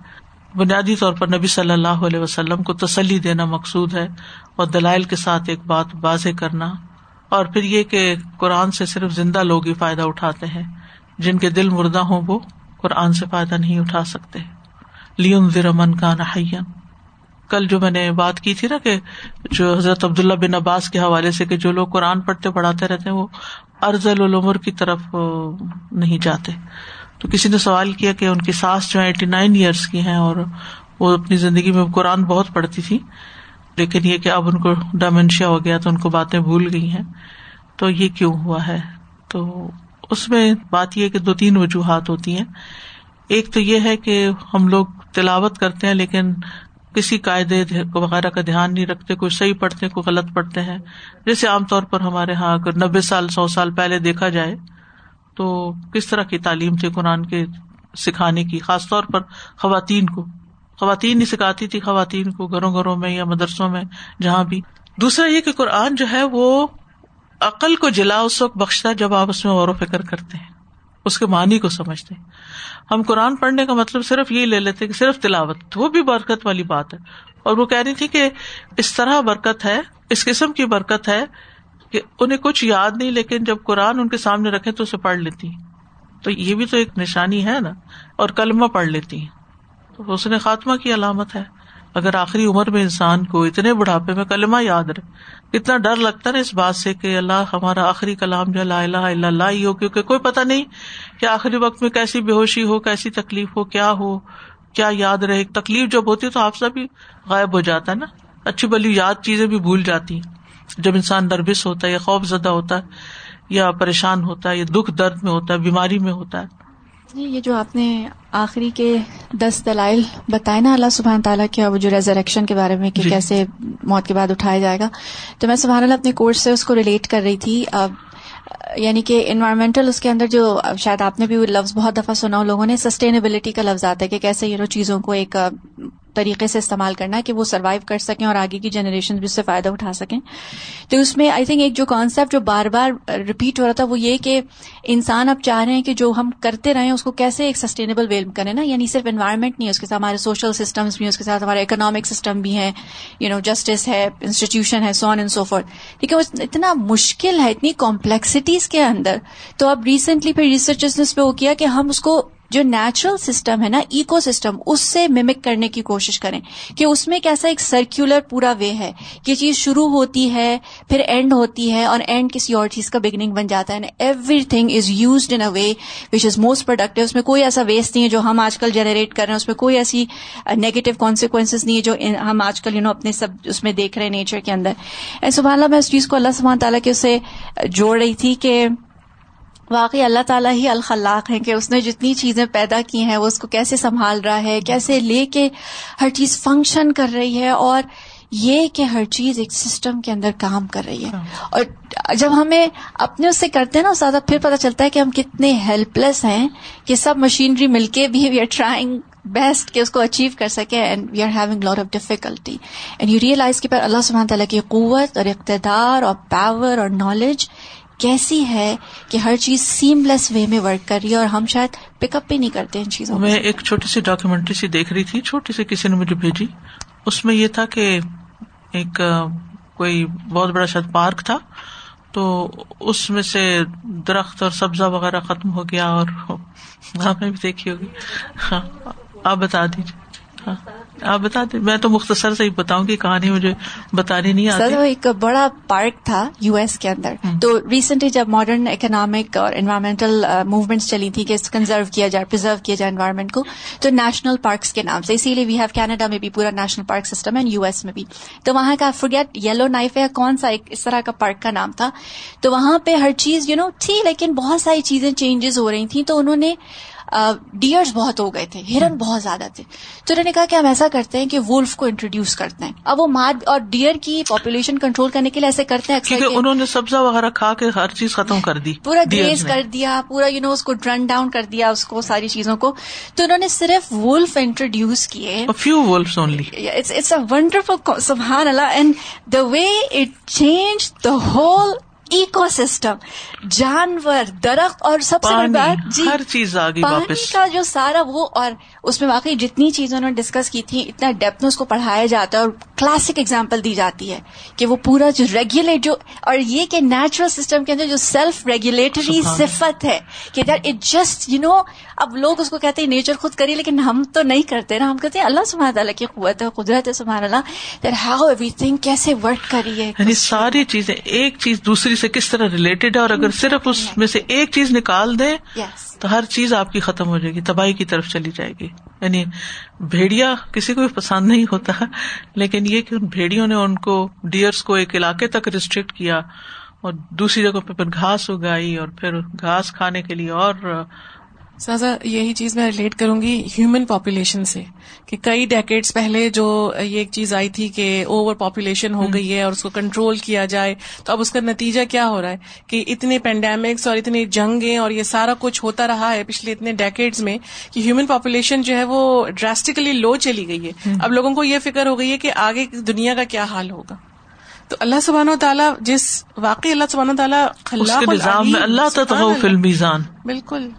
بنیادی طور پر نبی صلی اللہ علیہ وسلم کو تسلی دینا مقصود ہے اور دلائل کے ساتھ ایک بات واضح کرنا اور پھر یہ کہ قرآن سے صرف زندہ لوگ ہی فائدہ اٹھاتے ہیں۔ جن کے دل مردہ ہوں وہ قرآن سے فائدہ نہیں اٹھا سکتے۔ لیون ذرمن کا نہ کل جو میں نے بات کی تھی نا کہ جو حضرت عبداللہ بن عباس کے حوالے سے کہ جو لوگ قرآن پڑھتے پڑھاتے رہتے ہیں وہ ارض العمر کی طرف نہیں جاتے۔ تو کسی نے سوال کیا کہ ان کی ساس جو ایٹی نائن ایئرس کی ہیں اور وہ اپنی زندگی میں قرآن بہت پڑھتی تھی، لیکن یہ کہ اب ان کو ڈائمینشیا ہو گیا تو ان کو باتیں بھول گئی ہیں۔ تو یہ کیوں ہوا ہے؟ تو اس میں بات یہ کہ دو تین وجوہات ہوتی ہیں۔ ایک تو یہ ہے کہ ہم لوگ تلاوت کرتے ہیں لیکن کسی قاعدے وغیرہ کا دھیان نہیں رکھتے، کوئی صحیح پڑھتے کوئی غلط پڑھتے ہیں۔ جیسے عام طور پر ہمارے یہاں اگر نبے سال، سو سال پہلے دیکھا جائے تو کس طرح کی تعلیم تھی قرآن کے سکھانے کی؟ خاص طور پر خواتین کو۔ خواتین ہی سکھاتی تھی، خواتین کو گھروں گھروں میں یا مدرسوں میں، جہاں بھی۔ دوسرا یہ کہ قرآن جو ہے وہ عقل کو جلا اس وقت بخشتا جب آپ اس میں غور و فکر کرتے ہیں، اس کے معنی کو سمجھتے ہیں۔ ہم قرآن پڑھنے کا مطلب صرف یہی لے لیتے کہ صرف تلاوت، وہ بھی برکت والی بات ہے۔ اور وہ کہہ رہی تھی کہ اس طرح برکت ہے، اس قسم کی برکت ہے کہ انہیں کچھ یاد نہیں، لیکن جب قرآن ان کے سامنے رکھے تو اسے پڑھ لیتی تو یہ بھی تو ایک نشانی ہے نا، اور کلمہ پڑھ لیتی حسن خاتمہ کی علامت ہے۔ اگر آخری عمر میں انسان کو اتنے بڑھاپے میں کلمہ یاد رہے، کتنا ڈر لگتا ہے اس بات سے کہ اللہ ہمارا آخری کلام جو لا الہ الا اللہ ہی ہو، کیونکہ کوئی پتا نہیں کہ آخری وقت میں کیسی بے ہوشی ہو، کیسی تکلیف ہو، کیا ہو، کیا یاد رہے۔ تکلیف جب ہوتی ہے تو حافظہ بھی غائب ہو جاتا ہے نا۔ اچھی بلی یاد چیزیں بھی بھول جاتی ہیں۔ جب انسان نروس ہوتا ہے یا خوف زدہ ہوتا ہے یا پریشان ہوتا ہے یا دکھ درد میں ہوتا ہے بیماری میں ہوتا ہے۔ جی یہ جو آپ نے آخری کے دس دلائل بتائے نا اللہ سبحان تعالیٰ کے وہ جو ریزریکشن کے بارے میں کہ جی. کیسے موت کے بعد اٹھایا جائے گا۔ تو میں سبحان اللہ اپنے کورس سے اس کو ریلیٹ کر رہی تھی۔ اب یعنی کہ انوائرمنٹل اس کے اندر جو شاید آپ نے بھی لفظ بہت دفعہ سنا لوگوں نے سسٹینیبلٹی کا لفظ آتا ہے کہ کیسے یہ چیزوں کو ایک طریقے سے استعمال کرنا ہے کہ وہ سروائو کر سکیں اور آگے کی جنریشن بھی اس سے فائدہ اٹھا سکیں۔ تو اس میں آئی تھنک ایک جو کانسیپٹ جو بار بار ریپیٹ ہو رہا تھا وہ یہ کہ انسان اب چاہ رہے ہیں کہ جو ہم کرتے رہے اس کو کیسے ایک سسٹینیبل وے کریں نا؟ یعنی صرف انوائرمنٹ نہیں ہے، اس کے ساتھ ہمارے سوشل سسٹمس بھی ہیں، اس کے ساتھ ہمارے اکنامک سسٹم بھی ہیں یو نو جسٹس ہے انسٹیٹیوشن ہے سون اینڈ سو فور ٹھیک ہے اتنا مشکل ہے، اتنی کمپلیکسٹیز کے اندر۔ تو اب ریسنٹلی پھر ریسرچرز نے اس پہ وہ کیا کہ ہم اس کو جو نیچرل سسٹم ہے نا ایکو سسٹم اس سے ممک کرنے کی کوشش کریں کہ اس میں کیسا ایک سرکولر پورا وے ہے کہ چیز شروع ہوتی ہے، پھر اینڈ ہوتی ہے اور اینڈ کسی اور چیز کا بگننگ بن جاتا ہے everything is used in a way which is most productive اس میں کوئی ایسا ویسٹ نہیں ہے جو ہم آج کل جنریٹ کر رہے ہیں، اس میں کوئی ایسی uh, نیگیٹو کانسیکوینس نہیں ہے جو ہم آج کل یو نو اپنے سب اس میں دیکھ رہے ہیں نیچر کے اندر. سبحان اللہ میں اس چیز کو اللہ سبحانہ تعالیٰ کے اسے uh, جوڑ رہی تھی کہ واقعی اللہ تعالیٰ ہی الخلاق ہے کہ اس نے جتنی چیزیں پیدا کی ہیں، وہ اس کو کیسے سنبھال رہا ہے، کیسے لے کے ہر چیز فنکشن کر رہی ہے اور یہ کہ ہر چیز ایک سسٹم کے اندر کام کر رہی ہے۔ اور جب ہمیں اپنے اس سے کرتے ہیں نا زیادہ پھر پتا چلتا ہے کہ ہم کتنے ہیلپ لیس ہیں کہ سب مشینری مل کے بھی وی آر ٹرائنگ بیسٹ کہ اس کو اچیو کر سکے and we are having lot of difficulty and you realize کہ اللہ سبحانہ تعالیٰ کی قوت اور اقتدار اور پاور اور نالج کیسی ہے کہ ہر چیز سیم لیس وے میں ورک کر رہی ہے اور ہم شاید پک اپ بھی نہیں کرتے ان چیزوں میں ایک چھوٹی سی ڈاکیومینٹری سی دیکھ رہی تھی چھوٹی سی کسی نے مجھے بھیجی۔ اس میں یہ تھا کہ ایک کوئی بہت بڑا شاید پارک تھا تو اس میں سے درخت اور سبزہ وغیرہ ختم ہو گیا اور آپ نے بھی دیکھی ہوگی۔ ہاں آپ بتا دیجیے ہاں۔ آپ بتا دیں میں تو مختصر سے ہی بتاؤں گی کہانی مجھے بتانی نہیں آتی۔ سر ایک بڑا پارک تھا یو ایس کے اندر۔ تو ریسنٹلی جب ماڈرن اکنامک اور انوائرمنٹل موومنٹس چلی تھی کہ کنزرو کیا جائے پرزرو کیا جائے انوائرمنٹ کو تو نیشنل پارکس کے نام سے اسی لیے وی ہیو کینیڈا میں بھی پورا نیشنل پارک سسٹم ہے یو ایس میں بھی۔ تو وہاں کا فرگیٹ یلو نائف ہے کون سا ایک اس طرح کا پارک کا نام تھا۔ تو وہاں پہ ہر چیز یو نو تھی لیکن بہت ساری چیزیں چینجز ہو رہی تھیں۔ تو انہوں نے ڈیئرس بہت ہو گئے تھے ہرن بہت زیادہ تھے۔ تو انہوں نے کہا کہ ہم ایسا کرتے ہیں کہ وولف کو انٹروڈیوس کرتے ہیں۔ اب وہ ماد اور ڈیئر کی پاپولیشن کنٹرول کرنے کے لیے ایسے کرتے ہیں انہوں نے سبزہ وغیرہ کھا کے ہر چیز ختم کر دی پورا گریز کر دیا پورا یو نو اس کو ڈرن ڈاؤن کر دیا اس کو ساری چیزوں کو۔ تو انہوں نے صرف وولف انٹروڈیوس کیے۔ Few wolves only it's a wonderful سبحان اللہ and the way it change the whole ecosystem جانور درخت اور سب سے بڑی بات جی ہر چیز پانی کا جو سارا وہ اور اس میں واقعی جتنی چیزیں انہوں نے ڈسکس کی تھی اتنا ڈیپتھ میں اس کو پڑھایا جاتا ہے اور کلاسک اگزامپل دی جاتی ہے کہ وہ پورا جو ریگولیٹ جو اور یہ کہ نیچرل سسٹم کے اندر جو سیلف ریگولیٹری صفت ہے کہ that it just you know اب لوگ اس کو کہتے ہیں نیچر خود کریے لیکن ہم تو نہیں کرتے نا۔ ہم کہتے ہیں اللہ سبحانہ تعالیٰ کی قوت ہے قدرت ہے سبحان اللہ دیٹ ہاؤ ایوری تھنگ کیسے ورک کری ہے۔ یعنی ساری چیزیں ایک چیز دوسری سے کس طرح ریلیٹڈ ہے اور اگر صرف اس میں سے ایک چیز نکال دے تو ہر چیز آپ کی ختم ہو جائے گی تباہی کی طرف چلی جائے گی۔ یعنی بھیڑیا کسی کو بھی پسند نہیں ہوتا لیکن یہ کہ ان بھیڑیوں نے ان کو ڈیئرس کو ایک علاقے تک ریسٹرکٹ کیا اور دوسری جگہ پہ پھر گھاس اگائی اور پھر گھاس کھانے کے لیے اور سازا یہی چیز میں ریلیٹ کروں گی ہیومن پاپولیشن سے کہ کئی ڈیکیڈس پہلے جو یہ ایک چیز آئی تھی کہ اوور پاپولیشن ہو گئی ہے اور اس کو کنٹرول کیا جائے تو اب اس کا نتیجہ کیا ہو رہا ہے؟ کہ اتنے پینڈیمکس اور اتنے جنگیں اور یہ سارا کچھ ہوتا رہا ہے پچھلے اتنے ڈیکیڈز میں کہ ہیومن پاپولیشن جو ہے وہ ڈراسٹیکلی لو چلی گئی ہے۔ اب لوگوں کو یہ فکر ہو گئی ہے کہ آگے دنیا کا کیا حال ہوگا۔ تو اللہ سبحانہ و تعالیٰ جس واقعی اللہ سبحانہ تعالیٰ اللہ بالکل۔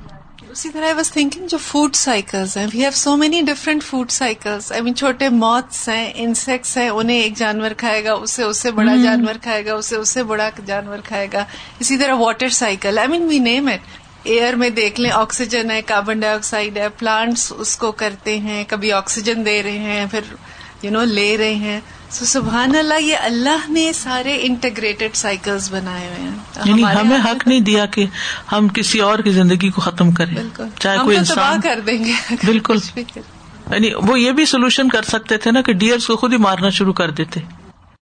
اسی طرح واز تھنکنگ جو فوڈ سائیکلز ہیں. We have so many different food cycles I mean چھوٹے موتس ہیں انسیکٹس ہیں انہیں ایک جانور کھائے گا اسے اس سے بڑا جانور کھائے گا اسے اس سے بڑا جانور کھائے گا. اسی طرح water cycle I mean we name it air میں دیکھ لیں آکسیجن ہے کاربن ڈائی آکسائڈ ہے پلانٹس اس کو کرتے ہیں کبھی آکسیجن دے رہے ہیں پھر یو نو لے رہے ہیں. سو سبحان اللہ یہ اللہ نے سارے انٹیگریٹڈ سائیکلز بنائے ہوئے ہیں۔ یعنی ہمیں حق نہیں دیا کہ ہم کسی اور کی زندگی کو ختم کریں۔ بالکل۔ چاہے کوئی انسان کر دیں گے۔ بالکل۔ یعنی وہ یہ بھی سولوشن کر سکتے تھے نا کہ ڈیئرس کو خود ہی مارنا شروع کر دیتے۔